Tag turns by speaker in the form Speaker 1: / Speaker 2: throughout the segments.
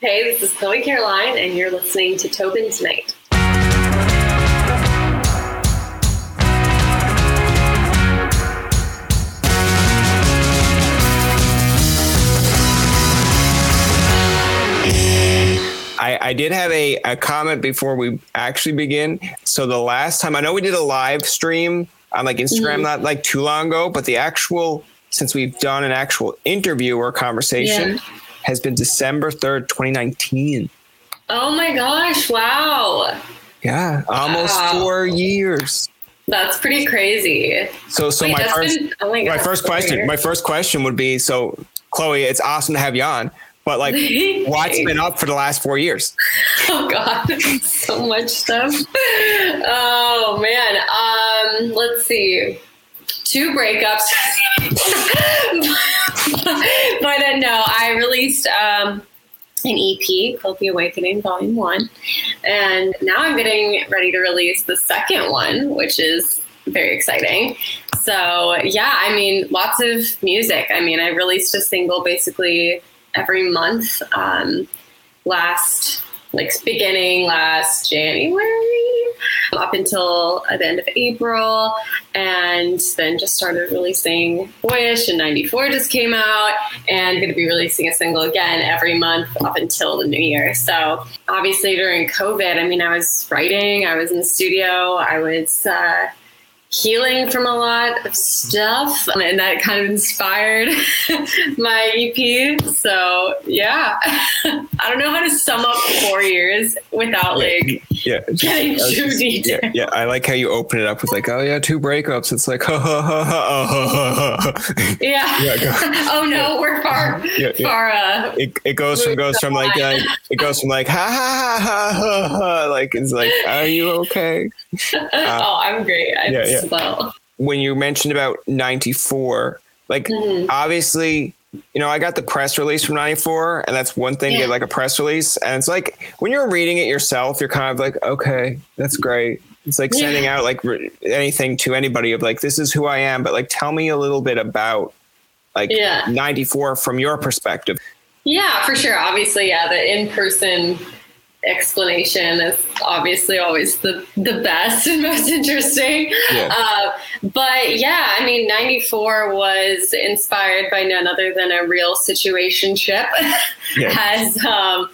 Speaker 1: Hey, this is Chloe Caroline, and you're listening to Tobin Tonight.
Speaker 2: I, I did have a, a comment before we actually begin. So the last time I know we did a live stream on like Instagram
Speaker 1: Mhm.
Speaker 2: not like too long ago, but the actual since we've done an actual interview or conversation
Speaker 1: Yeah.
Speaker 2: Has been December third, twenty nineteen.
Speaker 1: Oh my gosh, wow.
Speaker 2: Yeah, almost
Speaker 1: Wow.
Speaker 2: four years.
Speaker 1: That's pretty crazy.
Speaker 2: So so
Speaker 1: Wait,
Speaker 2: my first
Speaker 1: been- oh my,
Speaker 2: my
Speaker 1: gosh,
Speaker 2: first question
Speaker 1: years.
Speaker 2: my first question would be so Chloe, it's awesome to have you on, but like what's been up for the last four years?
Speaker 1: Oh god, so much stuff. Oh man. Um, let's see. Two breakups. By then, no, I released um, an EP called The Awakening Volume One, and now I'm getting ready to release the second one, which is very exciting. So yeah, I mean, lots of music. I mean, I released a single basically every month. Um, last like beginning last January up until the end of April, and then just started releasing Boyish and 94 just came out, and going to be releasing a single again every month up until the new year. So obviously during COVID, I mean, I was writing, I was in the studio, I was. Uh, healing from a lot of stuff and that kind of inspired my EP. So yeah, I don't know how to sum up four years without like
Speaker 2: Yeah.
Speaker 1: getting
Speaker 2: I
Speaker 1: too
Speaker 2: just-
Speaker 1: detailed.
Speaker 2: Yeah, yeah, I like how you open it up with like, oh yeah, two breakups. It's like, ha ha ha ha ha ha.
Speaker 1: Yeah.
Speaker 2: Yeah,
Speaker 1: oh no, we're far,
Speaker 2: Yeah, yeah.
Speaker 1: far. Uh,
Speaker 2: It, it goes from goes from like uh, it goes from like ha ha ha ha ha ha like it's like are you okay?
Speaker 1: oh, I'm great. I'm
Speaker 2: yeah, yeah.
Speaker 1: Slow.
Speaker 2: When you mentioned about ninety four, like
Speaker 1: Mhm.
Speaker 2: obviously, you know, I got the press release from ninety four, and that's one thing to
Speaker 1: Yeah.
Speaker 2: get like a press release, and it's like when you're reading it yourself, you're kind of like, okay, that's great. It's like
Speaker 1: Yeah.
Speaker 2: sending out like re- anything to anybody of like, this is who I am, but like, tell me a little bit about like
Speaker 1: Yeah.
Speaker 2: 94 from your perspective.
Speaker 1: Yeah, for sure. Obviously, yeah, the in-person explanation is obviously always the the best and most interesting.
Speaker 2: Yeah.
Speaker 1: Uh, but yeah, I mean, '94 was inspired by none other than a real situationship.
Speaker 2: Yeah.
Speaker 1: As um,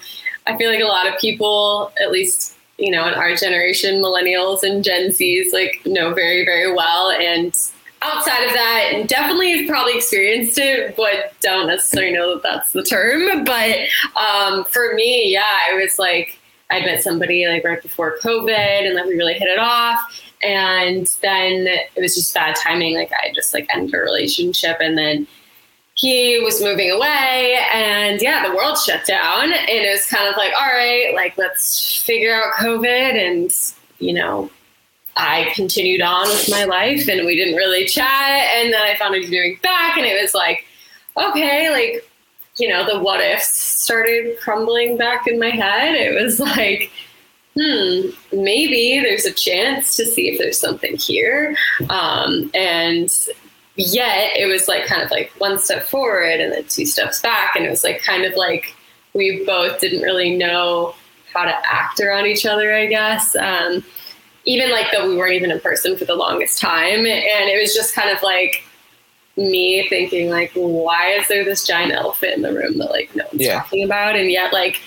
Speaker 1: I feel like a lot of people, at least you know, in our generation, millennials and Gen Zs, like know very very well and outside of that, and definitely have probably experienced it, but don't necessarily know that that's the term. But um, for me, yeah, I was like, I met somebody like right before COVID, and like we really hit it off. And then it was just bad timing. Like I just like ended a relationship, and then he was moving away, and yeah, the world shut down, and it was kind of like, all right, like let's figure out COVID, and you know, I continued on with my life and we didn't really chat. And then I found moving back and it was like, okay, like, you know, the what ifs started crumbling back in my head. It was like, hmm, maybe there's a chance to see if there's something here. Um, and yet it was like kind of like one step forward and then two steps back. And it was like kind of like we both didn't really know how to act around each other, I guess. Um, even like though we weren't even in person for the longest time and it was just kind of like me thinking like why is there this giant elephant in the room that like no one's
Speaker 2: Yeah.
Speaker 1: talking about and yet like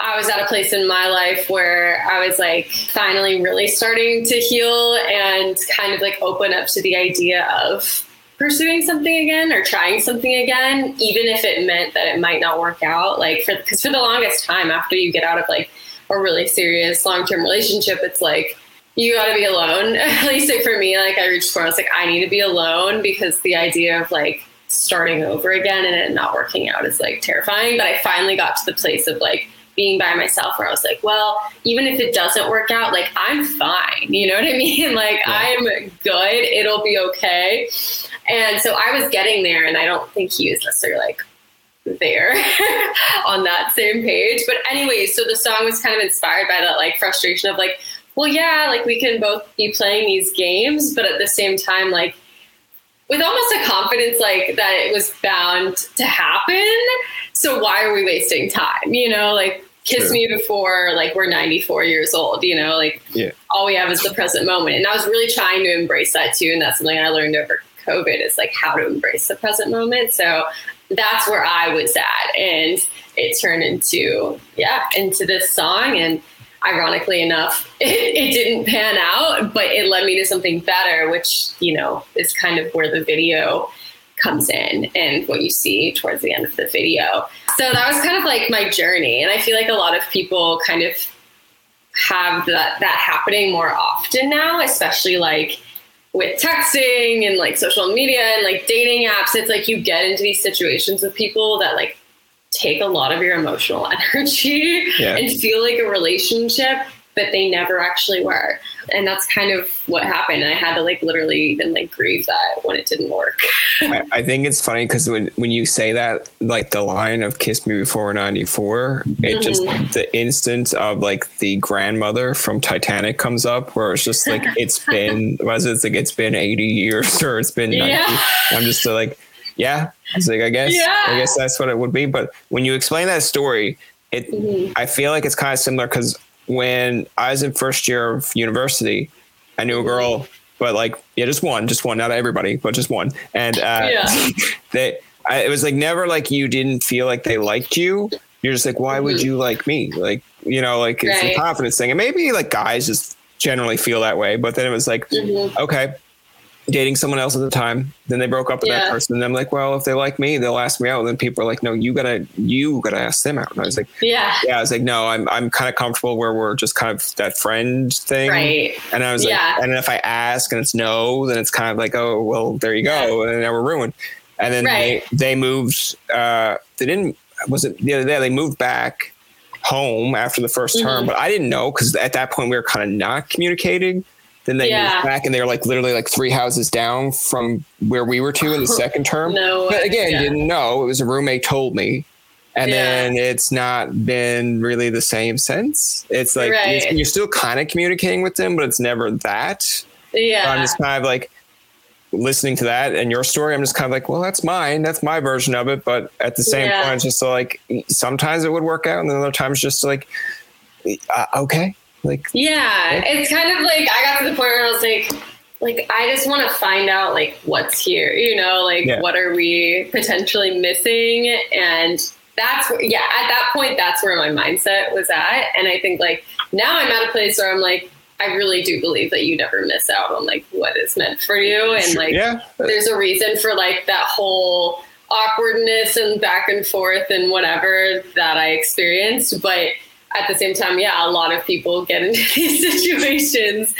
Speaker 1: I was at a place in my life where I was like finally really starting to heal and kind of like open up to the idea of pursuing something again or trying something again, even if it meant that it might not work out. Like, for because for the longest time, after you get out of like a really serious long term relationship, it's like you got to be alone. At least like for me, like I reached for, I was like, I need to be alone because the idea of like starting over again and it not working out is like terrifying. But I finally got to the place of like being by myself where I was like, well, even if it doesn't work out, like I'm fine. You know what I mean? Like yeah. I'm good. It'll be okay. And so I was getting there and I don't think he was necessarily like there on that same page. But anyway, so the song was kind of inspired by that like frustration of like, well, yeah, like we can both be playing these games, but at the same time, like with almost a confidence like that it was bound to happen. So why are we wasting time? You know, like kiss sure. me before like we're 94 years old, you know, like yeah. all we have is the present moment. And I was really trying to embrace that too. And that's something I learned over COVID is like how to embrace the present moment. So that's where I was at. And it turned into, yeah, into this song. And ironically enough, it, it, didn't pan out, but it led me to something better, which, you know, is kind of where the video comes in and what you see towards the end of the video. So that was kind of like my journey. And I feel like a lot of people kind of have that, that happening more often now, especially like with texting and like social media and like dating apps. It's like you get into these situations with people that like take a lot of your emotional energy yeah. and feel like a relationship, but they never actually were. And that's kind of what happened. And I had to like literally even like grieve that when it didn't work.
Speaker 2: I, I, think it's funny because when, when you say that, like the line of Kiss Me Before 94, it mm-hmm. just, the instant of like the grandmother from Titanic comes up where it's just like, it's been, was it? It's like, it's been 80 years or it's been 90. Yeah. I'm just like, yeah. It's like I guess yeah. I guess that's what it would be. But when you explain that story, it mm-hmm. I feel like it's kind of similar because when I was in first year of university, I knew a mm-hmm. girl, but like yeah, just one, just one, not everybody, but just one, and uh, yeah. they. I, it was like never like you didn't feel like they liked you. You're just like, why mm-hmm. would you like me? Like, you know, like it's right. a confidence thing. And maybe like guys just generally feel that way. But then it was like, mm-hmm. okay, dating someone else at the time. Then they broke up with yeah. that person. And I'm like, well, if they like me, they'll ask me out. And then people are like, no, you gotta, you gotta ask them out. And I was like,
Speaker 1: yeah,
Speaker 2: yeah. I was like, no, I'm, I'm kind of comfortable where we're just kind of that friend thing.
Speaker 1: Right.
Speaker 2: And I was yeah. like, and if I ask and it's no, then it's kind of like, oh, well, there you go. Yeah. And now we're ruined. And then right. they, they moved, uh, they didn't, was it the other day? They moved back home after the 1st mm-hmm. term, but I didn't know because at that point we were kind of not communicating. Then they yeah. moved back and they were like literally like three houses down from where we were to in the second term.
Speaker 1: no,
Speaker 2: but again, yeah. didn't know. It was a roommate told me. And yeah. then it's not been really the same since. It's like right. you're still kind of communicating with them, but it's never that.
Speaker 1: Yeah.
Speaker 2: So I'm just kind of like listening to that and your story. I'm just kind of like, well, that's mine. That's my version of it. But at the same yeah. point, it's just like sometimes it would work out, and then other times just like, uh, okay, like,
Speaker 1: yeah, it's kind of like I got to the point where I was like, like I just want to find out like what's here, you know, like yeah. what are we potentially missing, and that's where, yeah, at that point, that's where my mindset was at, and I think like now I'm at a place where I'm like. I really do believe that you never miss out on like what is meant for you, and like
Speaker 2: yeah.
Speaker 1: there's a reason for like that whole awkwardness and back and forth and whatever that I experienced, but at the same time, yeah, a lot of people get into these situations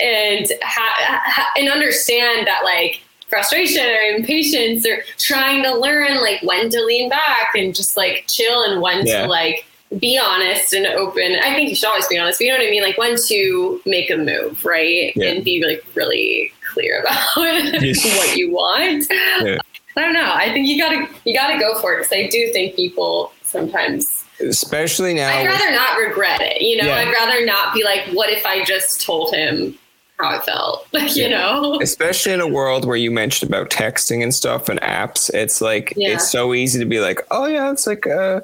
Speaker 1: and ha- ha- and understand that like frustration or impatience or trying to learn like when to lean back and just like chill and when yeah. to like be honest and open. I think you should always be honest, but you know what I mean? Like when to make a move, right? Yeah. And be like really clear about what you want. Yeah. I don't know. I think you gotta you gotta go for it because I do think people sometimes
Speaker 2: especially now.
Speaker 1: I'd rather not regret it. You know, yeah. I'd rather not be like, what if I just told him how I felt? you know,
Speaker 2: especially in a world where you mentioned about texting and stuff and apps. It's like yeah. it's so easy to be like, oh yeah, it's like, uh,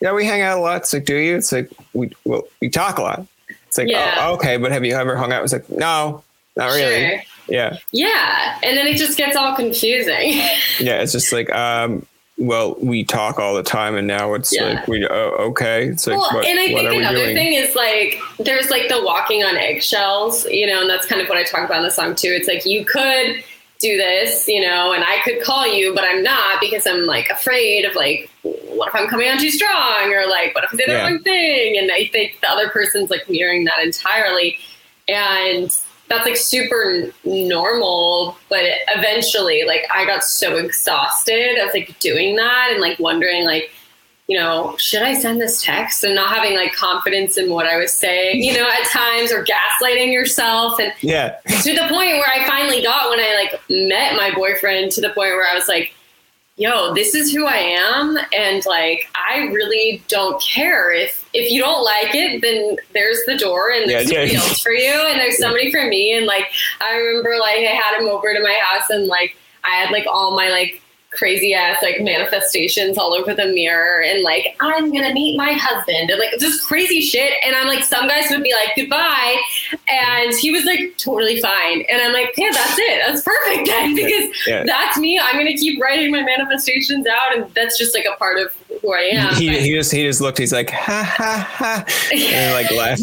Speaker 2: yeah, we hang out a lot. It's like, do you? It's like we well we talk a lot. It's like, oh, okay, but have you ever hung out? It's like, no, not really. Sure. Yeah.
Speaker 1: Yeah, and then it just gets all confusing.
Speaker 2: yeah, it's just like, um, well, we talk all the time, and now it's yeah. like we oh, okay. It's like
Speaker 1: well,
Speaker 2: what,
Speaker 1: and I think another thing is like there's like the walking on eggshells, you know, and that's kind of what I talk about in the song too. It's like you could do this, you know, and I could call you, but I'm not because I'm like afraid of like what if I'm coming on too strong, or like what if I say the yeah. wrong thing, and I think the other person's like mirroring that entirely, and that's like super normal but eventually like i got so exhausted of like doing that and like wondering like you know, should I send this text? And not having like confidence in what I was saying, you know, at times or gaslighting yourself. And
Speaker 2: yeah,
Speaker 1: to the point where I finally got when I like met my boyfriend to the point where I was like, yo, this is who I am. And like, I really don't care if, if you don't like it, then there's the door and there's yeah, yeah. somebody else for you. And there's somebody for me. And like, I remember like I had him over to my house and like, I had like all my like crazy ass like manifestations all over the mirror and like I'm gonna meet my husband and like just crazy shit and I'm like some guys would be like goodbye and he was like totally fine and I'm like yeah that's it that's perfect then because yeah. that's me I'm gonna keep writing my manifestations out and that's just like a part of who I am.
Speaker 2: He, he just he just looked he's like ha ha ha and like laughed.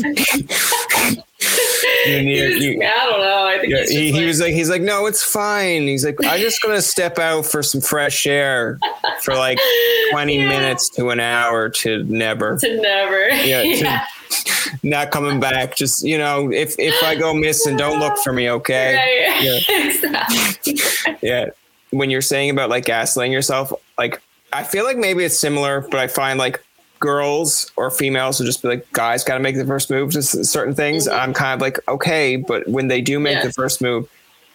Speaker 1: you, I don't know. I think
Speaker 2: yeah, he, like, he, was like, he's like, no, it's fine. He's like, I'm just gonna step out for some fresh air for like 20 yeah. minutes to an hour to never,
Speaker 1: to never,
Speaker 2: yeah, yeah. To not coming back. Just you know, if if I go missing, don't look for me, okay?
Speaker 1: Right. Yeah. Exactly.
Speaker 2: yeah. When you're saying about like gaslighting yourself, like I feel like maybe it's similar, but I find like girls or females will just be like, guys got to make the first move to certain things. Mm-hmm. I'm kind of like, okay, but when they do make yes. the first move,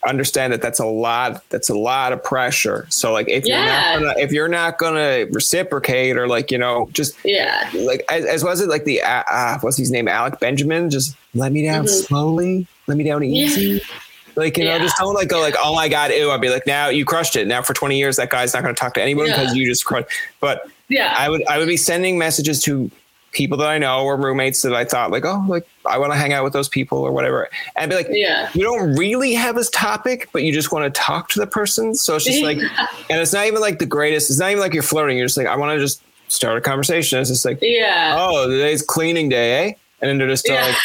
Speaker 2: understand that that's a lot. That's a lot of pressure. So like, if yeah. you're not gonna, if you're not gonna reciprocate or like, you know, just
Speaker 1: yeah,
Speaker 2: like as, as was it like the uh, uh, what's his name, Alec Benjamin, just let me down mm-hmm. slowly, let me down easy. Yeah. Like, you know, just don't like go like, oh my God, ew. I'd be like, now you crushed it. Now for 20 years, that guy's not going to talk to anyone because you just crushed. But
Speaker 1: yeah,
Speaker 2: I would, I would be sending messages to people that I know or roommates that I thought like, oh, like I want to hang out with those people or whatever. And I'd be like,
Speaker 1: yeah,
Speaker 2: you don't really have this topic, but you just want to talk to the person. So it's just like, and it's not even like the greatest. It's not even like you're flirting. You're just like, I want to just start a conversation. It's just like,
Speaker 1: yeah,
Speaker 2: oh, today's cleaning day, eh? And then they're just yeah. like,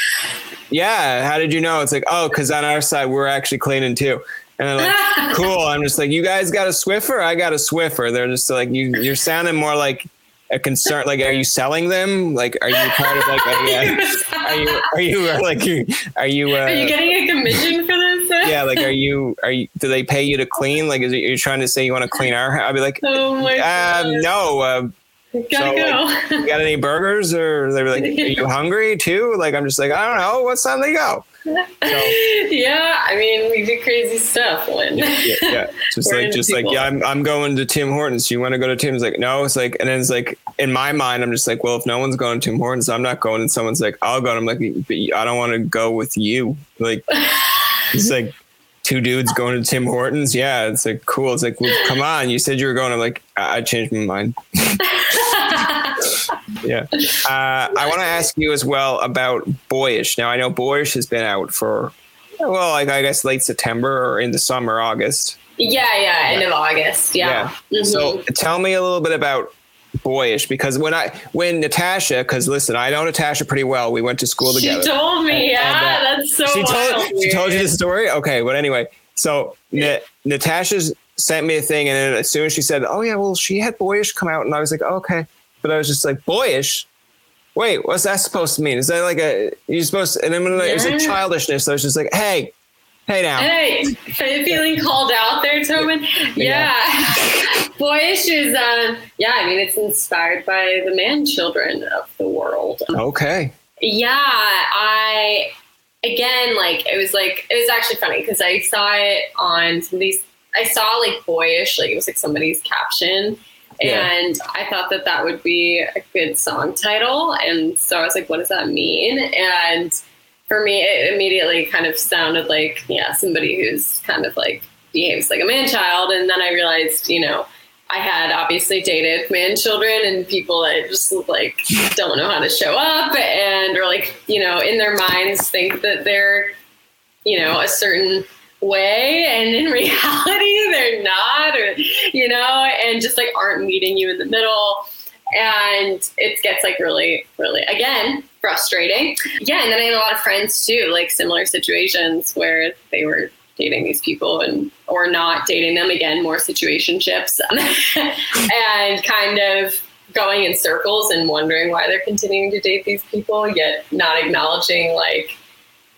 Speaker 2: yeah, how did you know? It's like, oh, because on our side we're actually cleaning too. And they're like, cool. I'm just like, you guys got a Swiffer? I got a Swiffer. They're just like, you, you're sounding more like a concern. Like, are you selling them? Like, are you part of like, uh, are you, are you uh, like, are you, uh,
Speaker 1: are you getting a commission for this?
Speaker 2: yeah. Like, are you, are you, do they pay you to clean? Like, is it, you're trying to say you want to clean our, I'll be like,
Speaker 1: oh my
Speaker 2: um, no, uh,
Speaker 1: Gotta so, go.
Speaker 2: Like, you got any burgers or they were like, are you hungry too? Like, I'm just like, I don't know. What time they go? So,
Speaker 1: yeah, I mean, we do crazy stuff when
Speaker 2: yeah, yeah, yeah. just like just people. like yeah, I'm I'm going to Tim Hortons. You want to go to Tim's? Like no, it's like and then it's like in my mind, I'm just like, well, if no one's going to Tim Hortons, I'm not going. And someone's like, I'll go. And I'm like, I don't want to go with you. Like it's like two dudes going to Tim Hortons. Yeah, it's like cool. It's like, well, come on, you said you were going. I'm like, I, I changed my mind. yeah. Uh, I want to ask you as well about Boyish. Now, I know Boyish has been out for, well, like I guess late September or in the summer, August.
Speaker 1: Yeah, yeah, end of August. Yeah.
Speaker 2: yeah. Mm-hmm. So tell me a little bit about boyish because when I when Natasha because listen I know Natasha pretty well we went to school together.
Speaker 1: She told me, and, yeah, and, uh, that's so.
Speaker 2: She told she told you the story. Okay, but anyway, so Na- Natasha's sent me a thing, and then as soon as she said, "Oh yeah, well she had boyish come out," and I was like, oh, "Okay," but I was just like, "Boyish." Wait, what's that supposed to mean? Is that like a you're supposed to? And then when yeah. it was like childishness, so I was just like, "Hey, Hey now.
Speaker 1: Hey, feeling called out there, Tobin? Yeah. yeah. Boyish is, uh, yeah, I mean, it's inspired by the man children of the world.
Speaker 2: Okay.
Speaker 1: Yeah, I, again, like, it was like, it was actually funny because I saw it on somebody's, I saw like boyish, like it was like somebody's caption. Yeah. And I thought that that would be a good song title. And so I was like, what does that mean? And for me, it immediately kind of sounded like, yeah, somebody who's kind of like behaves like a man child. And then I realized, you know, I had obviously dated man children and people that just like don't know how to show up and or like, you know, in their minds think that they're, you know, a certain way and in reality they're not or you know, and just like aren't meeting you in the middle. And it gets like really, really again, frustrating. Yeah, and then I had a lot of friends too, like similar situations where they were dating these people and or not dating them again, more situationships, and kind of going in circles and wondering why they're continuing to date these people, yet not acknowledging like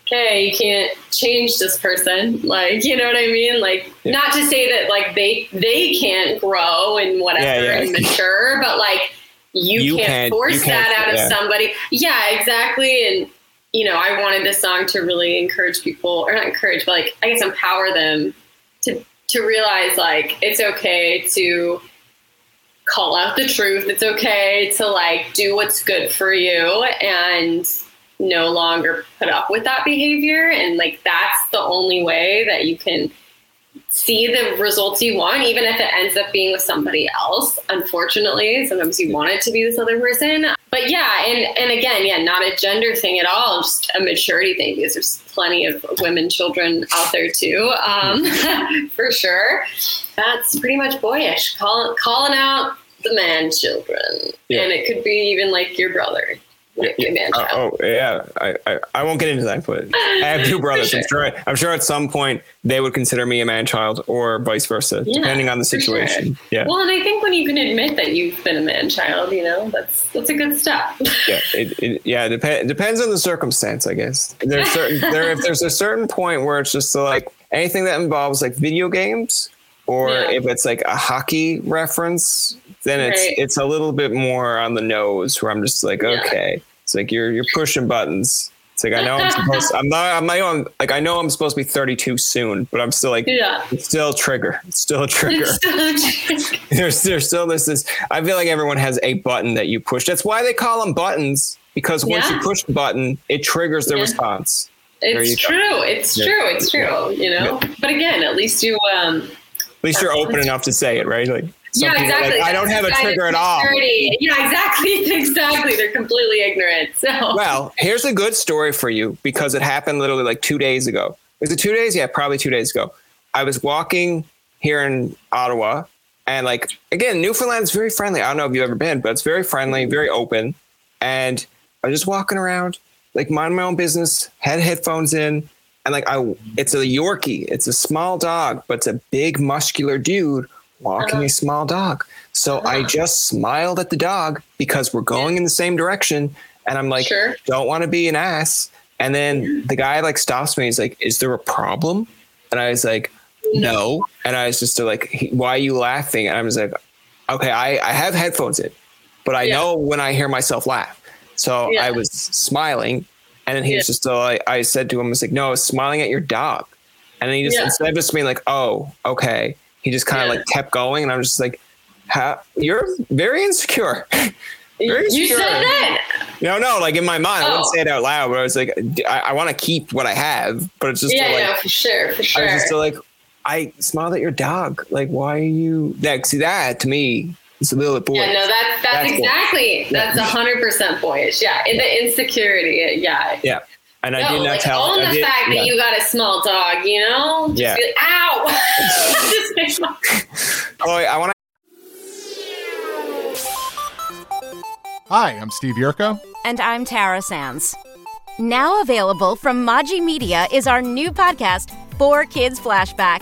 Speaker 1: okay, you can't change this person. Like, you know what I mean? Like, yeah. not to say that like they they can't grow and whatever yeah, yeah. and mature, but like you,
Speaker 2: You
Speaker 1: can't,
Speaker 2: can't-
Speaker 1: force
Speaker 2: you can't-
Speaker 1: that out of somebody. Yeah, exactly. And you know, I wanted this song to really encourage people, or not encourage, but like I guess empower them to to realize like it's okay to call out the truth. It's okay to like do what's good for you and no longer put up with that behavior. And like that's the only way that you can see the results you want, even if it ends up being with somebody else. Unfortunately, sometimes you want it to be this other person. But yeah, and and again, yeah, not a gender thing at all, just a maturity thing because there's plenty of women, children out there too, um, for sure. That's pretty much boyish, Call, calling out the man children,
Speaker 2: Yeah.
Speaker 1: and it could be even like your brother, like a man
Speaker 2: Uh, oh yeah, I, I I won't get into that, but I have two brothers. I'm sure I'm sure at some point they would consider me a man child or vice versa,
Speaker 1: Yeah,
Speaker 2: depending on the
Speaker 1: for sure.
Speaker 2: situation. Yeah,
Speaker 1: Well, and I think when you can admit that you've been a man child, you know, that's that's a good step.
Speaker 2: yeah, it, it, yeah. It dep- depends on the circumstance, I guess. There's certain there if there's a certain point where it's just like anything that involves like video games, or
Speaker 1: Yeah.
Speaker 2: if it's like a hockey reference, then it's
Speaker 1: Right.
Speaker 2: it's a little bit more on the nose. Where I'm just like, okay, it's like you're you're pushing buttons. It's like I know I'm supposed. I'm not. I'm not on. Like I know I'm supposed to be 32 soon, but I'm still like
Speaker 1: yeah.
Speaker 2: it's still a trigger. It's still a trigger.
Speaker 1: It's still-
Speaker 2: there's there's still this this I feel like everyone has a button that you push. That's why they call them buttons because once you push the button, it triggers the
Speaker 1: Yeah.
Speaker 2: response.
Speaker 1: It's true. It's
Speaker 2: Yeah.
Speaker 1: true. It's true. You know. But again, at least you. um
Speaker 2: At least you're open enough to say it, right? Like some
Speaker 1: Yeah, exactly.
Speaker 2: Like, I don't have a trigger at all.
Speaker 1: Yeah, exactly. Exactly. They're completely ignorant. So.
Speaker 2: Well, here's a good story for you because it happened literally like two days ago. Was it two days? Yeah, probably two days ago. I was walking here in Ottawa, and like again, Newfoundland is very friendly. I don't know if you've ever been, but it's very friendly, very open. And I was just walking around, like mind my own business, had headphones in, and like I, it's a Yorkie. It's a small dog, but it's a big muscular dude walking
Speaker 1: Uh-huh.
Speaker 2: a small dog. So I
Speaker 1: Uh-huh.
Speaker 2: just smiled at the dog because we're going in the same direction, and I'm like,
Speaker 1: Sure.
Speaker 2: don't want to be an ass. And then the guy like stops me. He's like, "Is there a problem?" And I was like, "No." And I was just like, "Why are you laughing?" And I was like, "Okay, I, I have headphones in, but I
Speaker 1: Yeah.
Speaker 2: know when I hear myself laugh." So
Speaker 1: Yeah.
Speaker 2: I was smiling, and then he was just uh, like, I said to him, "I was like, no, I was smiling at your dog." And then he just
Speaker 1: Yeah.
Speaker 2: instead of just being like, "Oh, okay," he just kind of
Speaker 1: Yeah.
Speaker 2: like kept going, and I'm just like, How, "You're very insecure." Very
Speaker 1: you
Speaker 2: secure.
Speaker 1: said that.
Speaker 2: No, no, like in my mind, I wouldn't
Speaker 1: Oh.
Speaker 2: say it out loud, but I was like, I, I want to keep what I have, but it's just
Speaker 1: Yeah,
Speaker 2: like,
Speaker 1: yeah, for sure, for sure.
Speaker 2: I was just like, I smiled at your dog. Like, why are you? That see that to me, it's a little bit boyish.
Speaker 1: yeah, no, that, that's,
Speaker 2: That's
Speaker 1: exactly. That's a hundred percent boyish. Yeah, in the insecurity. Yeah.
Speaker 2: yeah, and I
Speaker 1: no,
Speaker 2: did not
Speaker 1: like
Speaker 2: tell.
Speaker 1: own
Speaker 2: I
Speaker 1: the
Speaker 2: did-
Speaker 1: fact
Speaker 2: yeah.
Speaker 1: that you got a small dog. You know. Just
Speaker 2: Yeah.
Speaker 1: like, Ow. Just make
Speaker 2: Oh, I want to.
Speaker 3: Hi, I'm Steve Yerko.
Speaker 4: And I'm Tara Sands. Now available from Maji Media is our new podcast, Four Kids Flashback.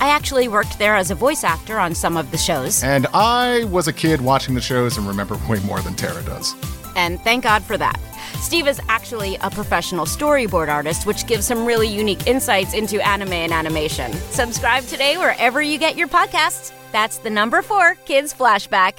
Speaker 4: I actually worked there as a voice actor on some of the shows,
Speaker 3: And I was a kid watching the shows and remember way more than Tara does.
Speaker 4: and thank God for that. Steve is actually a professional storyboard artist, which gives some really unique insights into anime and animation. Subscribe today wherever you get your podcasts. That's the number four Kids Flashback.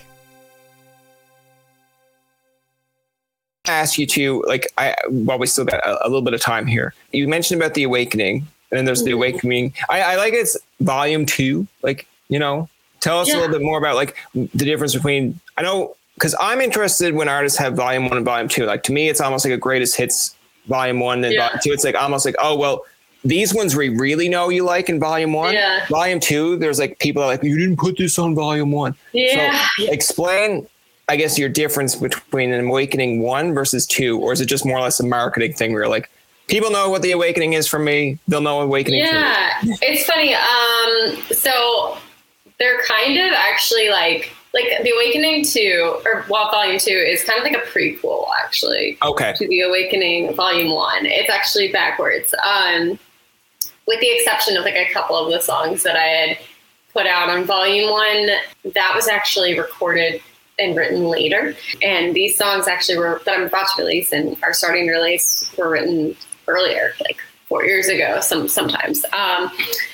Speaker 2: I ask you to like I while we still got a, a little bit of time here. You mentioned about the awakening, and then there's the awakening. I, I like it's volume two. Like you know, tell us a little bit more about like the difference between. I know because I'm interested when artists have volume one and volume two. Like to me, it's almost like a greatest hits volume one and
Speaker 1: Yeah.
Speaker 2: volume two. It's like almost like oh well. These ones we really know you like in volume one.
Speaker 1: Yeah.
Speaker 2: Volume two, there's like people are like, you didn't put this on volume one.
Speaker 1: Yeah.
Speaker 2: So explain, I guess, your difference between an awakening one versus two, or is it just more or less a marketing thing where you're like, people know what the awakening is for me, they'll know awakening.
Speaker 1: Yeah, it's funny. Um, so they're kind of actually like like the Awakening Two or well, Volume Two is kind of like a prequel, actually.
Speaker 2: Okay.
Speaker 1: To the Awakening Volume One, it's actually backwards. Um, with the exception of like a couple of the songs that I had put out on Volume One, that was actually recorded and written later. And these songs actually were that I'm about to release and are starting to release were written earlier, like four years ago. Some sometimes. Um,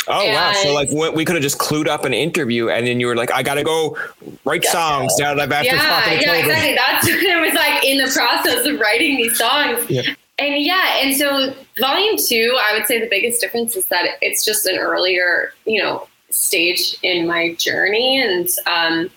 Speaker 2: Oh wow! So like we- we could have just clued up an interview, and then you were like, "I gotta go write songs now that I've after
Speaker 1: yeah, yeah,
Speaker 2: children."
Speaker 1: exactly. That's it was like in the process of writing these songs.
Speaker 2: Yeah.
Speaker 1: And yeah, and so volume two, I would say the biggest difference is that it's just an earlier, you know, stage in my journey, and um,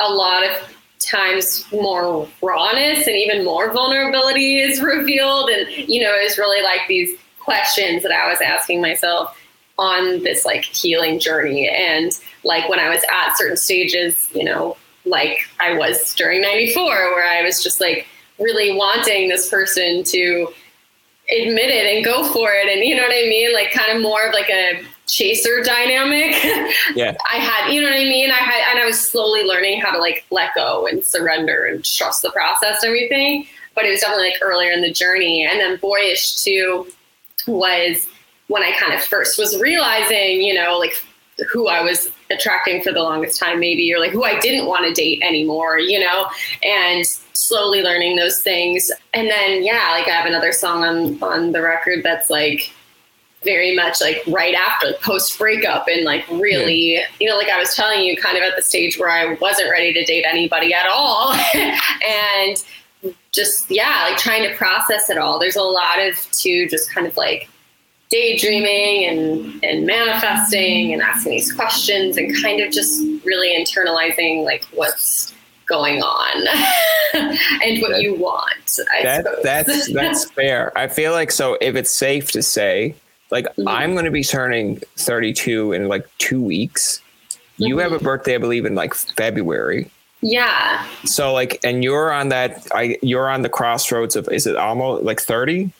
Speaker 1: a lot of times more rawness and even more vulnerability is revealed, and you know, it's really like these questions that I was asking myself on this like healing journey. And like when i was at certain stages you know like i was during 94 where i was just like really wanting this person to admit it and go for it. And you know what i mean? Like kind of more of like a chaser dynamic.
Speaker 2: Yeah.
Speaker 1: i had you know what i mean? I had and i was slowly learning how to like let go and surrender and trust the process and everything. But it was definitely like earlier in the journey. And then boyish too was when I kind of first was realizing, you know, like who I was attracting for the longest time, maybe, or like who I didn't want to date anymore, you know, and slowly learning those things. And then, yeah, like I have another song on on the record that's like very much like right after the post breakup and like really, you know, like I was telling you, kind of at the stage where I wasn't ready to date anybody at all. and just yeah, like trying to process it all. There's a lot of too just kind of like daydreaming and and manifesting and asking these questions and kind of just really internalizing like what's going on and what you want. I
Speaker 2: that
Speaker 1: suppose.
Speaker 2: that's that's fair. I feel like so if it's safe to say, like
Speaker 1: Mm-hmm.
Speaker 2: I'm going to be turning 32 in like two weeks. You have a
Speaker 1: Mm-hmm.
Speaker 2: birthday, I believe, in like February.
Speaker 1: yeah.
Speaker 2: So like, and you're on that. I you're on the crossroads of is it almost like 30?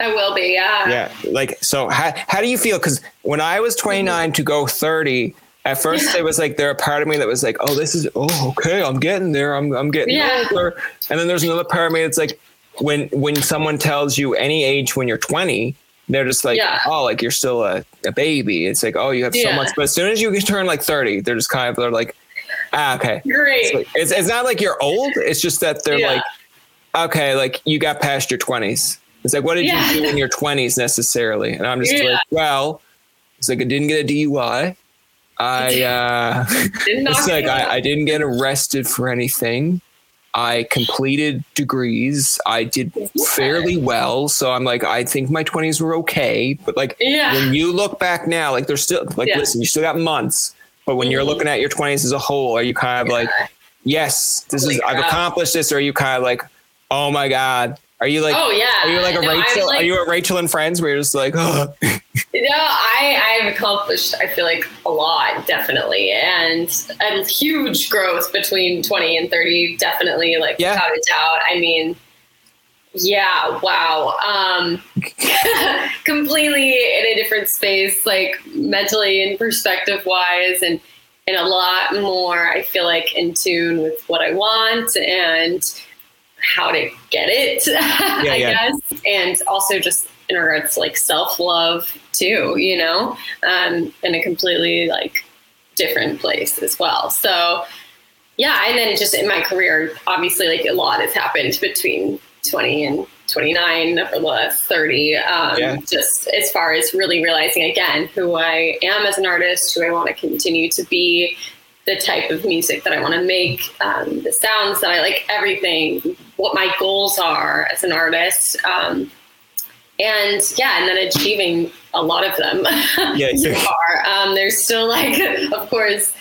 Speaker 1: I will be. Yeah.
Speaker 2: Yeah. Like so, how how do you feel? Because when I was 29 to go 30. At first, it was like there a part of me that was like, "Oh, this is oh okay, I'm getting there. I'm I'm getting
Speaker 1: Yeah.
Speaker 2: older." And then there's another part of me that's like, when when someone tells you any age when you're 20, they're just like,
Speaker 1: Yeah.
Speaker 2: "Oh, like you're still a, a baby." It's like, "Oh, you have so much." But as soon as you turn like 30, they're just kind of they're like, "Ah, okay."
Speaker 1: Great.
Speaker 2: It's, like- it's it's not like you're old. It's just that they're
Speaker 1: Yeah.
Speaker 2: like, "Okay, like you got past your 20s." It's like, what did
Speaker 1: Yeah.
Speaker 2: you do in your 20s necessarily? And I'm just
Speaker 1: Yeah.
Speaker 2: like, well, it's like I didn't get a DUI. I uh
Speaker 1: Didn't
Speaker 2: it's like. I, I didn't get arrested for anything. I completed degrees. I did fairly well. So I'm like, I think my 20s were okay. But like
Speaker 1: Yeah.
Speaker 2: when you look back now, like there's still like
Speaker 1: Yeah.
Speaker 2: listen, you still got months. But when you're
Speaker 1: Mhm.
Speaker 2: looking at your 20s as a whole, are you kind of like, yes, this
Speaker 1: Holy
Speaker 2: is I've accomplished this, or are you kind of like, oh my God. Are you like
Speaker 1: oh yeah.
Speaker 2: are you like a
Speaker 1: No,
Speaker 2: Rachel?
Speaker 1: like-
Speaker 2: are you a Rachel and Friends where you're just like, oh, you
Speaker 1: No, I I've accomplished I feel like a lot definitely, and a huge growth between twenty and thirty. Definitely, like
Speaker 2: Yeah.
Speaker 1: without a doubt. I mean, yeah, wow, um, completely in a different space, like mentally and perspective wise, and and a lot more. I feel like in tune with what I want and how to get it. I
Speaker 2: yeah.
Speaker 1: guess, and also just in regards to like self love too, you know, um, in a completely like different place as well. So yeah, and then just in my career, obviously like a lot has happened between 20 and 29 over the last 30. Um,
Speaker 2: Yeah.
Speaker 1: Just as far as really realizing again who I am as an artist, who I want to continue to be, the type of music that I want to make, um, the sounds that I like, everything, what my goals are as an artist. Um, and yeah, and then achieving a lot of them.
Speaker 2: Yeah,
Speaker 1: so far. Um, there's still like, of course,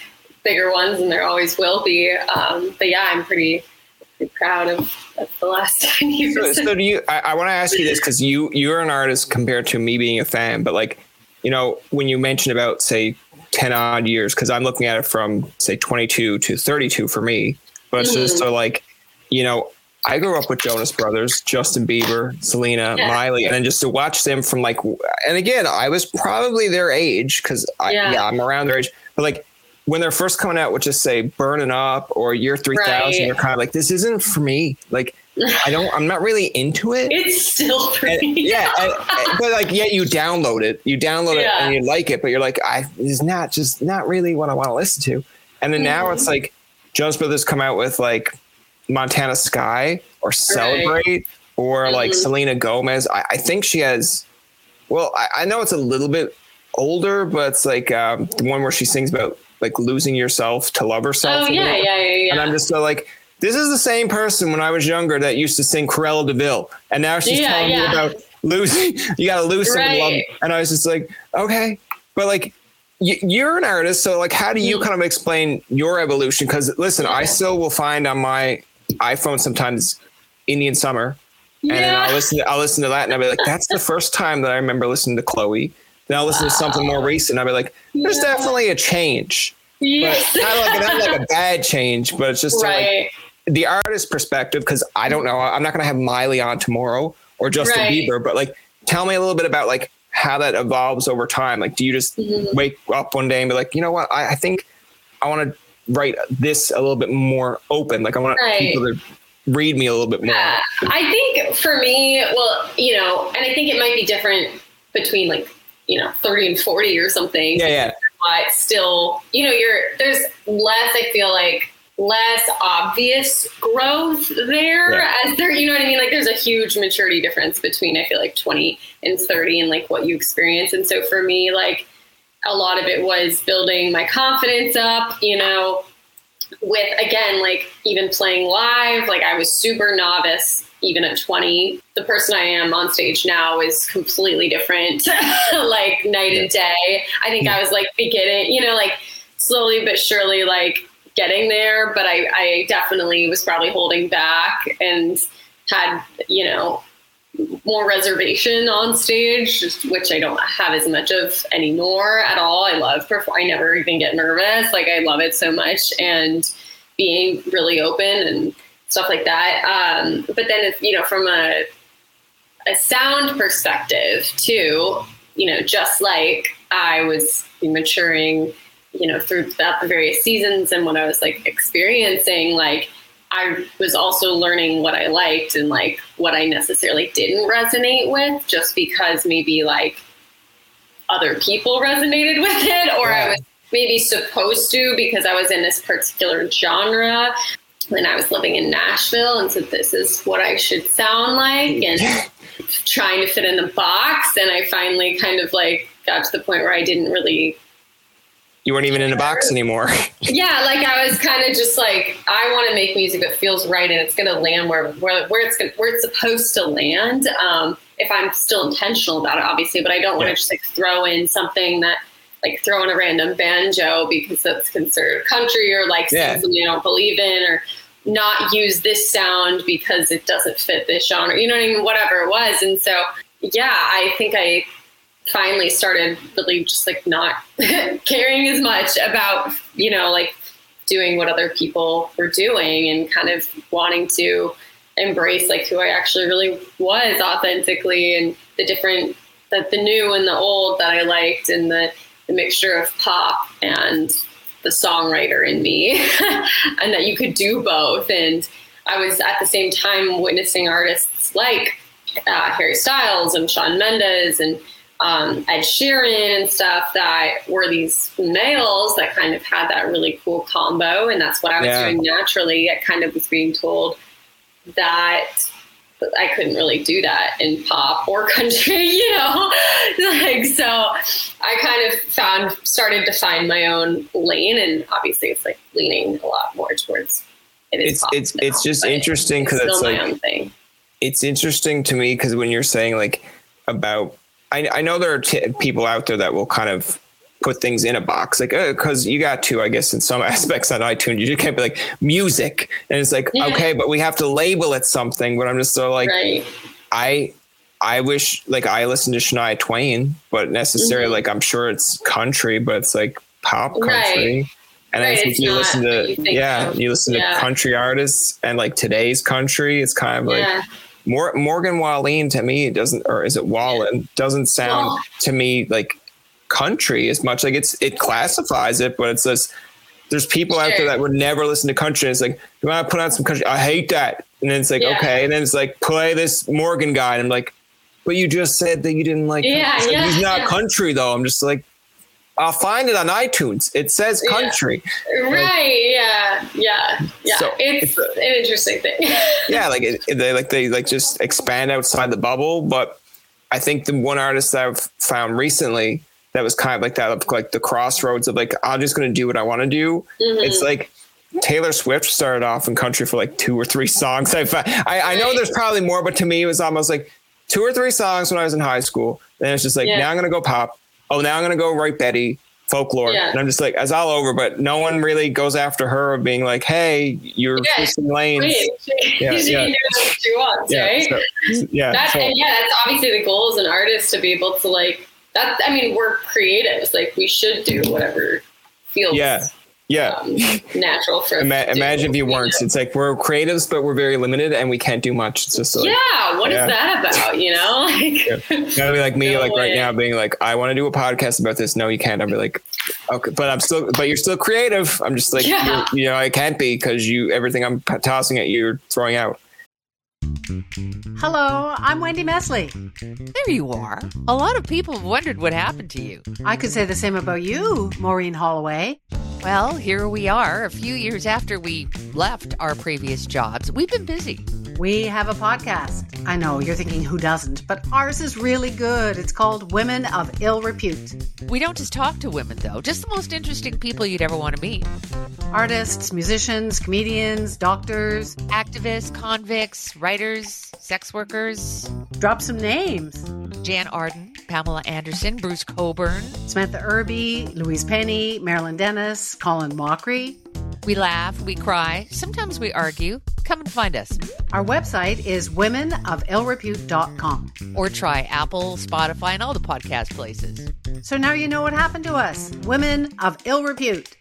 Speaker 1: bigger ones, and there always will be. Um, but yeah, I'm pretty, proud of, of the last ten years.
Speaker 2: so, so do you? I, I want to ask you this because you you're an artist compared to me being a fan, but like, you know, when you mention about say ten odd years, because I'm looking at it from say 22 to 32 for me, but it's just mm-hmm. so like, you know. I grew up with Jonas Brothers, Justin Bieber, Selena,
Speaker 1: Yeah.
Speaker 2: Miley, and then just to watch them from like, and again, I was probably their age because I,
Speaker 1: Yeah.
Speaker 2: yeah, I'm around their age, but like when they're first coming out with just say burning up or year 3000
Speaker 1: Right.
Speaker 2: they're kind of like this isn't for me like i don't i'm not really into it.
Speaker 1: It's still
Speaker 2: And- yeah and- but like yet you download it. You download it and you like it but you're like i it's not just not really what i want to listen to. And then now it's like jonas brothers come out with like montana sky or celebrate or like
Speaker 1: Mm-hmm.
Speaker 2: selena gomez. I, I think she has well I, I know it's a little bit older but it's like um, the one where she sings about like losing yourself to love herself
Speaker 1: Oh yeah, yeah, yeah, yeah.
Speaker 2: And I'm just so like, this is the same person when I was younger that used to sing Cruella de Vil, and now she's
Speaker 1: Yeah,
Speaker 2: telling
Speaker 1: yeah.
Speaker 2: me about losing. You got to lose some
Speaker 1: Right.
Speaker 2: love, and I was just like, okay, but like. You're an artist, so like, how do
Speaker 1: Mm.
Speaker 2: you kind of explain your evolution? Because listen, I still will find on my iPhone sometimes Indian Summer, and then
Speaker 1: Yeah.
Speaker 2: I'll listen. To, I'll listen to that, and I'll be like, "That's the first time that I remember listening to Chloe." Then I'll listen to something more recent. I'll be like, "There's
Speaker 1: Yeah.
Speaker 2: definitely a change." but
Speaker 1: yes.
Speaker 2: not like not like a bad change, but it's just like
Speaker 1: right.
Speaker 2: The artist perspective. Because I don't know, I'm not going to have Miley on tomorrow or Justin
Speaker 1: Right.
Speaker 2: Bieber, but like, tell me a little bit about like how that evolves over time. Like, do you just
Speaker 1: Mhm.
Speaker 2: wake up one day and be like, you know what, I, I think I want to write this a little bit more open. Like, I want
Speaker 1: Right.
Speaker 2: people to read me a little bit more.
Speaker 1: Uh, I think for me, well, you know, and I think it might be different between like, you know, 30 and 40 or something.
Speaker 2: yeah, yeah,
Speaker 1: But still, you know, you're there's less, I feel like, less obvious growth there
Speaker 2: Yeah.
Speaker 1: as there, you know what I mean? Like there's a huge maturity difference between I feel like 20 and 30 and like what you experience. And so for me, like a lot of it was building my confidence up, you know, with again like even playing live like i was super novice even at 20 the person i am on stage now is completely different like night and day i think i was like beginning you know like slowly but surely like getting there but i i definitely was probably holding back and had you know more reservation on stage, which I don't have as much of anymore at all. I love perform. I never even get nervous. Like I love it so much, and being really open and stuff like that. Um, but then, if, you know, from a a sound perspective too, you know, just like I was maturing, you know, throughout the various seasons and what I was like experiencing, like I was also learning what I liked and like what I necessarily didn't resonate with just because maybe like other people resonated with it or I was maybe supposed to because I was in this particular genre when I was living in Nashville and said this is what I should sound like mm. and trying to fit in the box. And I finally kind of like got to the point where I didn't really
Speaker 2: you weren't even in a box anymore.
Speaker 1: yeah, like I was kind of just like, I want to make music that feels right and it's going to land where where, where it's gonna, where it's supposed to land. Um, if I'm still intentional about it, obviously, but I don't want to
Speaker 2: Yeah.
Speaker 1: just like throw in something that like throw in a random banjo because that's considered country or like
Speaker 2: Yeah.
Speaker 1: something I don't believe in or not use this sound because it doesn't fit this genre. You know what I mean? Whatever it was, and so yeah, I think I finally started really just like not caring as much about you know like doing what other people were doing and kind of wanting to embrace like who I actually really was authentically and the different that the new and the old that I liked and the, the mixture of pop and the songwriter in me. And that you could do both. And I was at the same time witnessing artists like uh, Harry Styles and Shawn Mendes and um, Ed Sheeran and stuff that were these males that kind of had that really cool combo. And that's what I was
Speaker 2: Yeah.
Speaker 1: doing naturally. I kind of was being told that I couldn't really do that in pop or country, you know? like, so I kind of found, started to find my own lane. And obviously it's like leaning a lot more towards it
Speaker 2: It's it's
Speaker 1: now,
Speaker 2: it's just interesting because
Speaker 1: it's
Speaker 2: it's like it's interesting to me because when you're saying like about I, I know there are t- people out there that will kind of put things in a box like because you got to i guess in some aspects on itunes you just can't be like music and it's like
Speaker 1: Yeah.
Speaker 2: okay but we have to label it something but i'm just so like
Speaker 1: right.
Speaker 2: i i wish like i listen to shania twain but necessarily
Speaker 1: Mhm.
Speaker 2: like i'm sure it's country but it's like pop country
Speaker 1: Right.
Speaker 2: and i think you listen to
Speaker 1: you
Speaker 2: yeah you listen
Speaker 1: Yeah.
Speaker 2: to country artists and like today's country it's kind of like
Speaker 1: yeah.
Speaker 2: Mor- Morgan Wallen to me doesn't, or is it Wallen? Doesn't sound
Speaker 1: Well-
Speaker 2: to me like country as much. Like it's it classifies it, but it's just there's people out there that would never listen to country. It's like, you want to put on some country? I hate that. And then it's like,
Speaker 1: Yeah.
Speaker 2: okay. And then it's like, play this Morgan guy. And I'm like, but you just said that you didn't like.
Speaker 1: Yeah,
Speaker 2: country.
Speaker 1: yeah,
Speaker 2: He's not
Speaker 1: yeah.
Speaker 2: country though. I'm just like, I'll find it on iTunes. It says
Speaker 1: Yeah.
Speaker 2: country.
Speaker 1: Right. Yeah. Yeah. Yeah.
Speaker 2: So,
Speaker 1: it's,
Speaker 2: it's a-
Speaker 1: an interesting thing.
Speaker 2: yeah, like it, they like they like just expand outside the bubble. But I think the one artist that I've found recently that was kind of like that, of like the crossroads of like I'm just going to do what I want to do.
Speaker 1: Mm-hmm.
Speaker 2: It's like Taylor Swift started off in country for like two or three songs. I I, I know there's probably more, but to me it was almost like two or three songs when I was in high school. Then it's just like
Speaker 1: Yeah.
Speaker 2: now I'm going to go pop. Oh, now I'm going to go write Betty folklore,
Speaker 1: Yeah.
Speaker 2: and I'm just like it's all over. But no one really goes after her of being like, hey, you're
Speaker 1: Yeah.
Speaker 2: switching lanes.
Speaker 1: She,
Speaker 2: Yeah,
Speaker 1: she
Speaker 2: yeah.
Speaker 1: do what she wants,
Speaker 2: Yeah,
Speaker 1: right?
Speaker 2: so- yeah.
Speaker 1: That,
Speaker 2: so-
Speaker 1: and yeah, that's obviously the goal as an artist to be able to like that. I mean, we're creatives; like we should do whatever feels
Speaker 2: yeah, yeah.
Speaker 1: um, natural for.
Speaker 2: Ima- imagine if you weren't.
Speaker 1: know?
Speaker 2: It's like we're creatives, but we're very limited, and we can't do much. It's just like
Speaker 1: yeah, what is
Speaker 2: Yeah.
Speaker 1: that about? You know, like,
Speaker 2: gotta be like me,
Speaker 1: No
Speaker 2: like right now, being like, I want to do a podcast about this. No, you can't. I'll be like, okay, but I'm still, but you're still creative. I'm just like,
Speaker 1: Yeah.
Speaker 2: you you know, I can't be because you everything I'm p- tossing at you, you're throwing out.
Speaker 5: Hello, I'm Wendy Mesley.
Speaker 6: There you are. A lot of people have wondered what happened to you.
Speaker 5: I could say the same about you, Maureen Holloway.
Speaker 6: Well, here we are, a few years after we left our previous jobs. We've been busy.
Speaker 5: We have a podcast. I know you're thinking who doesn't, but ours is really good. It's called Women of Ill Repute.
Speaker 6: We don't just talk to women, though, just the most interesting people you'd ever want to meet
Speaker 5: Artists, musicians, comedians, doctors.
Speaker 6: activists, convicts, writers, sex workers.
Speaker 5: Drop some names
Speaker 6: Jann Arden, Pamela Anderson, Bruce Cockburn.
Speaker 5: Samantha Irby, Louise Penny, Marilyn Denis, Colin Mochrie.
Speaker 6: We laugh, we cry, sometimes we argue. Come and find us.
Speaker 5: Our website is womenofillrepute.com.
Speaker 6: Or try Apple, Spotify, and all the podcast places.
Speaker 5: So now you know what happened to us. Women of Ill Repute.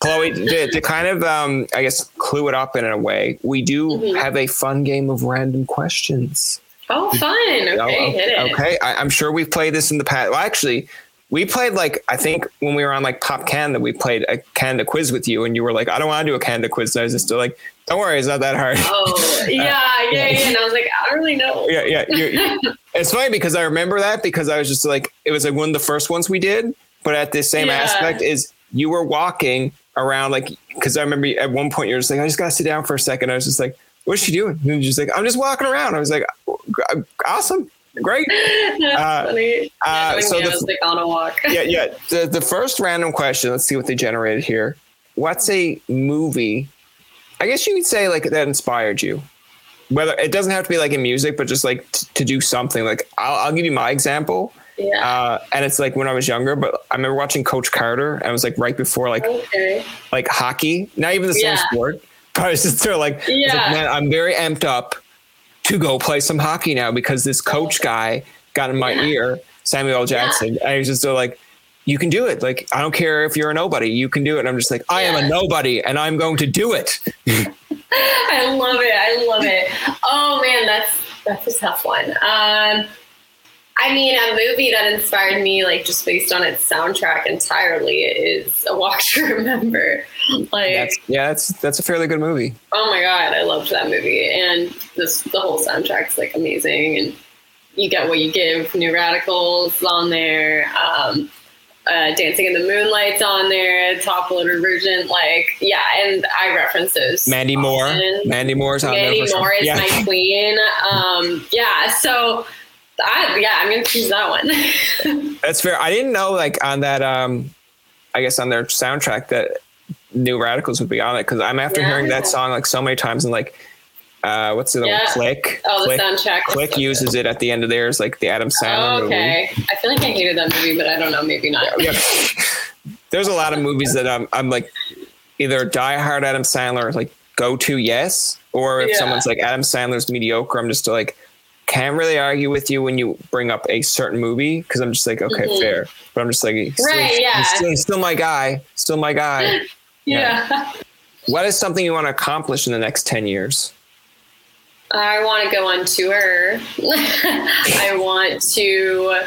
Speaker 2: Chloe, to, to kind of, um, I guess, clue it up in a way, we do
Speaker 1: Mm-hmm.
Speaker 2: have a fun game of random questions.
Speaker 1: Oh, fun. Okay,
Speaker 2: Oh, okay. I, I'm sure we've played this in the past. Well, actually, we played like I think when we were on like Pop Canada, we played a Canada quiz with you, and you were like, "I don't want to do a Canada quiz." And I was just like, "Don't worry, it's not that hard."
Speaker 1: Oh, yeah, yeah, yeah. And I was like, I don't really know.
Speaker 2: yeah, yeah. you- it's funny because I remember that because I was just like, it was like one of the first ones we did, but at the same
Speaker 1: Yeah.
Speaker 2: aspect is you were walking around like because I remember at one point you're just like, I just gotta sit down for a second. I was just like, what's she doing? And just like, I'm just walking around. I was like, awesome, great.
Speaker 1: That's
Speaker 2: Uh,
Speaker 1: funny.
Speaker 2: uh, so the-
Speaker 1: like on a walk.
Speaker 2: yeah, yeah. The the first random question. Let's see what they generated here. What's a movie? I guess you could say like that inspired you. Whether it doesn't have to be like in music, but just like t- to do something. Like I'll, I'll give you my example,
Speaker 1: Yeah.
Speaker 2: uh, and it's like when I was younger. But I remember watching Coach Carter, and it was like right before like
Speaker 1: okay.
Speaker 2: like hockey, not even the same
Speaker 1: Yeah.
Speaker 2: sport. But I was just like, I was like,
Speaker 1: Yeah.
Speaker 2: man, I'm very amped up to go play some hockey now because this coach guy got in my
Speaker 1: Yeah.
Speaker 2: ear, Samuel L. Jackson. And he was just like, you can do it. Like, I don't care if you're a nobody, you can do it. And I'm just like, I am a nobody and I'm going to do it.
Speaker 1: I love it. I love it. Oh man, that's that's a tough one. Um, I mean, a movie that inspired me, like just based on its soundtrack entirely, is A Walk to Remember. Like,
Speaker 2: That's, yeah, that's, that's a fairly good movie.
Speaker 1: oh my god, I loved that movie, and this the whole soundtrack's like amazing, and you get what you give. New Radicals on there. Um, uh, Dancing in the Moonlight's on there, Toploader version, like yeah, and I reference those.
Speaker 2: Mandy Moore.
Speaker 1: often.
Speaker 2: Mandy Moore's on
Speaker 1: Mandy
Speaker 2: there. Mandy.
Speaker 1: Moore is
Speaker 2: yeah.
Speaker 1: my queen. Um, yeah, so I, yeah, I'm gonna choose that one.
Speaker 2: That's fair. I didn't know like on that um I guess on their soundtrack that New Radicals would be on it because I'm after
Speaker 1: Yeah.
Speaker 2: hearing that song like so many times and like uh what's the
Speaker 1: Yeah.
Speaker 2: click
Speaker 1: Oh, the
Speaker 2: click,
Speaker 1: soundtrack.
Speaker 2: click
Speaker 1: so
Speaker 2: uses it at the end of theirs like the Adam Sandler movie.
Speaker 1: okay, I feel like I hated that movie, but I don't know, maybe not.
Speaker 2: Yeah. There's a lot of movies that I'm I'm like either die hard Adam Sandler like go to yes or if
Speaker 1: Yeah.
Speaker 2: someone's like Adam Sandler's mediocre I'm just like can't really argue with you when you bring up a certain movie because I'm just like okay
Speaker 1: Mhm.
Speaker 2: fair but I'm just like still,
Speaker 1: yeah.
Speaker 2: still, still my guy still my guy
Speaker 1: Yeah.
Speaker 2: what is something you want to accomplish in the next 10 years
Speaker 1: I want to go on tour. I want to,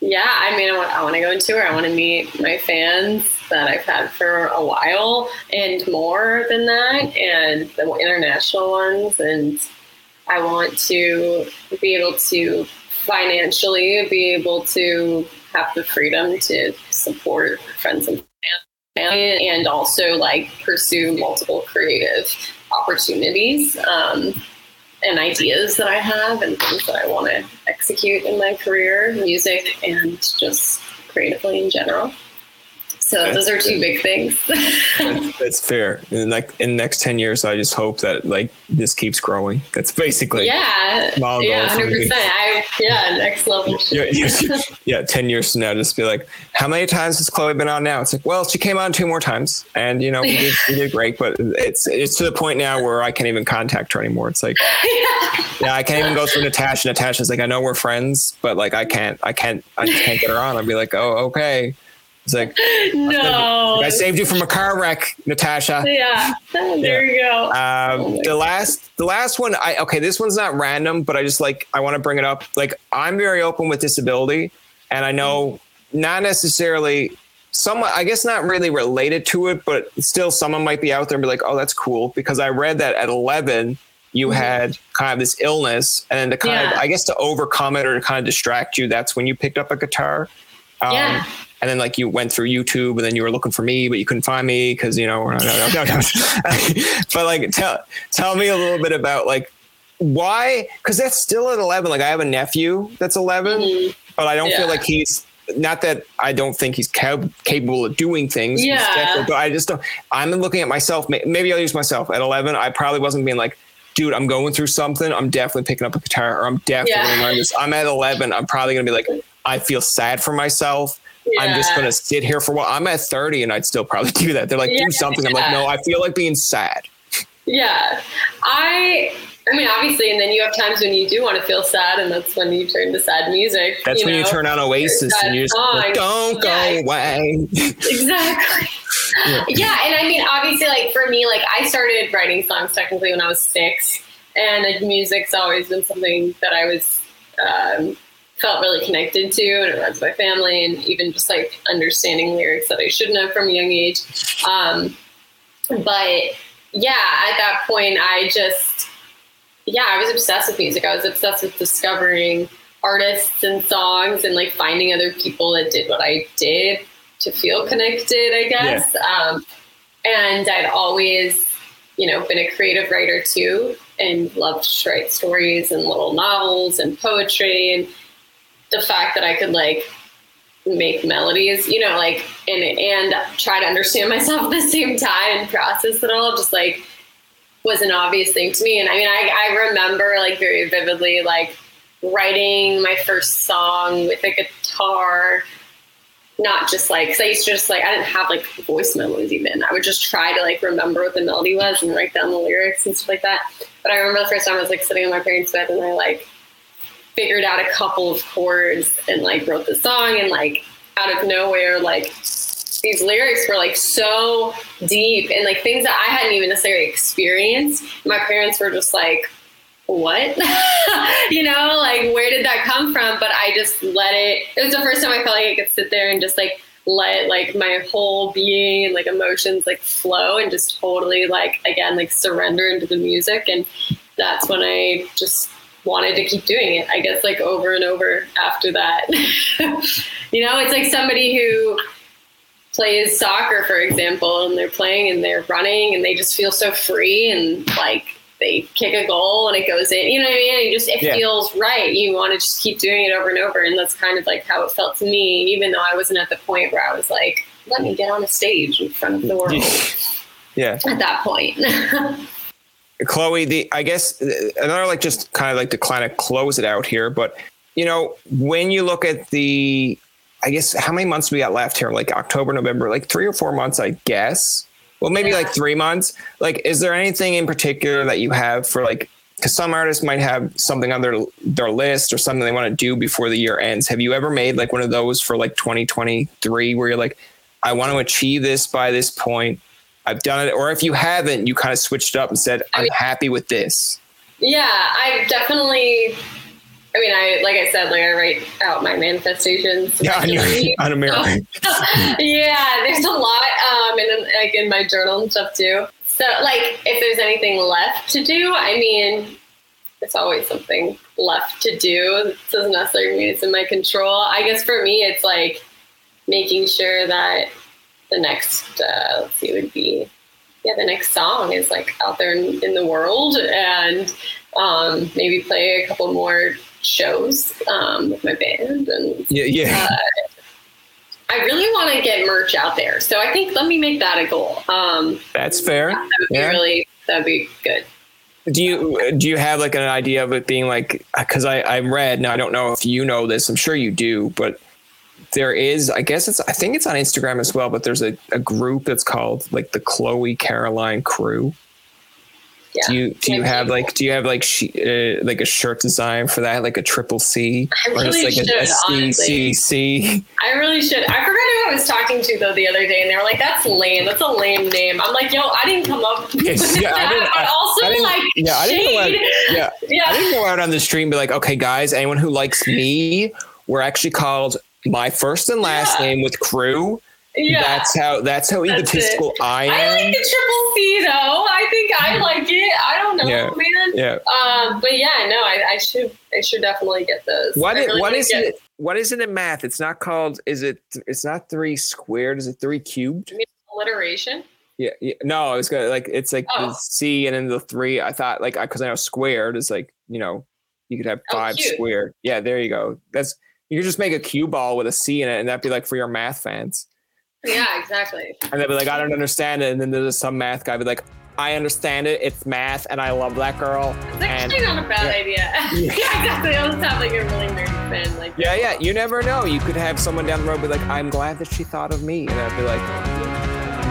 Speaker 1: yeah, yeah, I mean, I want, I want to go on tour. I want to meet my fans that I've had for a while and more than that, and the international ones. And I want to be able to financially be able to have the freedom to support friends and family and also like pursue multiple creative opportunities um, and ideas that I have and things that I want to execute in my career, music and just creatively in general. So those are two big things.
Speaker 2: that's, that's, fair. And like in the next 10 years, I just hope that like this keeps growing. That's basically
Speaker 1: yeah. Yeah. hundred percent. I, yeah. Next level.
Speaker 2: yeah, yeah, yeah. 10 years from now, just be like, how many times has Chloe been on now? It's like, well, she came on two more times and you know, we did, we did great, but it's, it's to the point now where I can't even contact her anymore. It's like, yeah, yeah I can't even go through Natasha. Natasha's like, I know we're friends, but like, I can't, I can't, I just can't get her on. I'd be like, oh, okay. It's like,
Speaker 1: no,
Speaker 2: I saved you from a car wreck, Natasha.
Speaker 1: Yeah, there yeah. you go.
Speaker 2: Um, oh the last, the last one, I okay. This one's not random, but I just like I want to bring it up. Like I'm very open with disability, and I know not necessarily someone I guess not really related to it, but still someone might be out there and be like, oh, that's cool because I read that at 11 you mm-hmm. had kind of this illness, and then to kind yeah. of I guess to overcome it or to kind of distract you, that's when you picked up a guitar.
Speaker 1: Um, yeah
Speaker 2: and then like you went through YouTube and then you were looking for me, but you couldn't find me because you know. but like, tell tell me a little bit about like why? Because that's still at eleven. Like I have a nephew that's 11 mm-hmm. but I don't yeah. feel like he's not that I don't think he's cap- capable of doing things.
Speaker 1: Yeah.
Speaker 2: But I just don't. I'm looking at myself. Maybe I'll use myself at 11. I probably wasn't being like, dude, I'm going through something. I'm definitely picking up a guitar, or I'm definitely yeah. going to learn this. I'm at 11. I'm probably going to be like, I feel sad for myself. Yeah. I'm just going to sit here for a while. I'm at 30 and I'd still probably do that. They're like, yeah, do something. I'm like, no, I feel like being sad.
Speaker 1: Yeah. I, I mean, obviously, and then you have times when you do want to feel sad, and that's when you turn to sad music.
Speaker 2: That's you when know? you turn on Oasis and you just like, don't go away.
Speaker 1: exactly. yeah. yeah. And I mean, obviously, like for me, like I started writing songs technically when I was six, and like, music's always been something that I was um, felt really connected to, and it runs my family, and even just like understanding lyrics that I should know from a young age. Um, but yeah, at that point, I just yeah, I was obsessed with music. I was obsessed with discovering artists and songs and like finding other people that did what I did to feel connected, I guess. Yeah. Um, and I'd always, you know, been a creative writer too and loved to write stories and little novels and poetry and the fact that I could like make melodies, you know, like and and try to understand myself at the same time and process it all just like was an obvious thing to me. And I mean I, I remember like very vividly like writing my first song with a guitar not just like because I used to just like I didn't have like voice memos even. I would just try to like remember what the melody was and write down the lyrics and stuff like that. But I remember the first time I was like sitting in my parents' bed and I like figured out a couple of chords and like wrote the song and like out of nowhere like these lyrics were like so deep and like things that I hadn't even necessarily experienced. My parents were just like, what? you know, like where did that come from? But I just let it, it was the first time I felt like I could sit there and just like let like my whole being and like emotions like flow and just totally like again like surrender into the music and that's when I just wanted to keep doing it, I guess, like over and over after that. you know, it's like somebody who plays soccer, for example, and they're playing and they're running and they just feel so free and like they kick a goal and it goes in. You know what I mean? It just it yeah. feels right. You want to just keep doing it over and over, and that's kind of like how it felt to me. Even though I wasn't at the point where I was like, "Let me get on a stage in front of the world."
Speaker 2: Yeah.
Speaker 1: At that point.
Speaker 2: Chloe, the I guess uh, another like just kind of like to kind of close it out here, but you know when you look at the, I guess how many months we got left here? Like October, November, like three or four months, I guess. Well, maybe yeah. like three months. Like, is there anything in particular that you have for like? Because some artists might have something on their their list or something they want to do before the year ends. Have you ever made like one of those for like 2023 where you're like, I want to achieve this by this point? I've done it. Or if you haven't, you kind of switched up and said, I'm I mean, happy with this.
Speaker 1: Yeah, I've definitely I mean, I like I said, like I write out my manifestations.
Speaker 2: Yeah, on, your, on a mirror.
Speaker 1: yeah, there's a lot, um, and like in my journal and stuff too. So, like, if there's anything left to do, I mean, it's always something left to do. It doesn't necessarily mean it's in my control. I guess for me, it's like making sure that the next, uh, let's see, would be, yeah, the next song is like out there in, in the world and um, maybe play a couple more shows um, with my band and
Speaker 2: yeah, yeah. Uh,
Speaker 1: I really want to get merch out there, so I think let me make that a goal. Um,
Speaker 2: That's fair.
Speaker 1: Yeah, That would yeah. be really that'd be good.
Speaker 2: Do you do you have like an idea of it being like because I I read now I don't know if you know this I'm sure you do but there is i guess it's i think it's on instagram as well but there's a, a group that's called like the chloe caroline crew yeah. Do you do you have like do you have like she, uh, like a shirt design for that like a triple
Speaker 1: C I really or just like should, a, a C,
Speaker 2: C,
Speaker 1: I really should. I forgot who I was talking to though the other day, and they were like, "That's lame. That's a lame name." I'm like, "Yo, I didn't come up with yeah, that." I didn't, but also, I like,
Speaker 2: yeah, I didn't go out, yeah, yeah, I didn't go out on the stream and be like, "Okay, guys, anyone who likes me, we're actually called my first and last yeah. name with crew." Yeah. That's how that's how that's egotistical it. I am.
Speaker 1: I like the triple C though. I think I like it. I don't know,
Speaker 2: yeah.
Speaker 1: man.
Speaker 2: Yeah.
Speaker 1: Um, but yeah, no, I, I should I should definitely get those.
Speaker 2: What
Speaker 1: is,
Speaker 2: really what is it? What is it in math? It's not called. Is it? It's not three squared. Is it three cubed?
Speaker 1: alliteration.
Speaker 2: Yeah, yeah, no, I was gonna like it's like oh. the C and then the three. I thought like because I know squared is like you know you could have oh, five oh, squared. Yeah, there you go. That's you could just make a cue ball with a C in it, and that'd be like for your math fans.
Speaker 1: Yeah, exactly.
Speaker 2: And they'd be like, I don't understand it. And then there's some math guy be like, I understand it. It's math, and I love that girl.
Speaker 1: It's actually and, not a bad yeah. idea. yeah, exactly. I'll just have like a really nerdy friend. Like,
Speaker 2: yeah, yeah. You never know. You could have someone down the road be like, I'm glad that she thought of me, and I'd be like,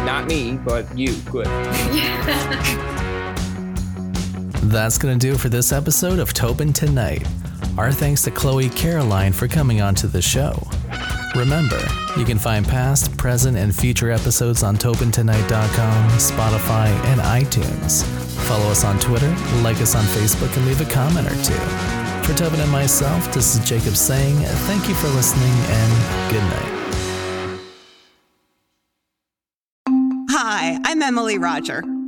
Speaker 2: not me, but you. Good.
Speaker 7: That's gonna do it for this episode of Tobin Tonight. Our thanks to Chloe Caroline for coming on to the show. Remember, you can find past, present, and future episodes on TobinTonight.com, Spotify, and iTunes. Follow us on Twitter, like us on Facebook, and leave a comment or two. For Tobin and myself, this is Jacob saying thank you for listening and good night.
Speaker 8: Hi, I'm Emily Roger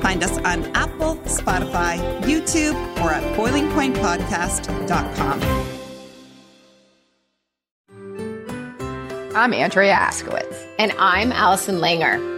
Speaker 8: Find us on Apple, Spotify, YouTube, or at boilingpointpodcast.com.
Speaker 9: I'm Andrea Askowitz.
Speaker 10: And I'm Allison Langer.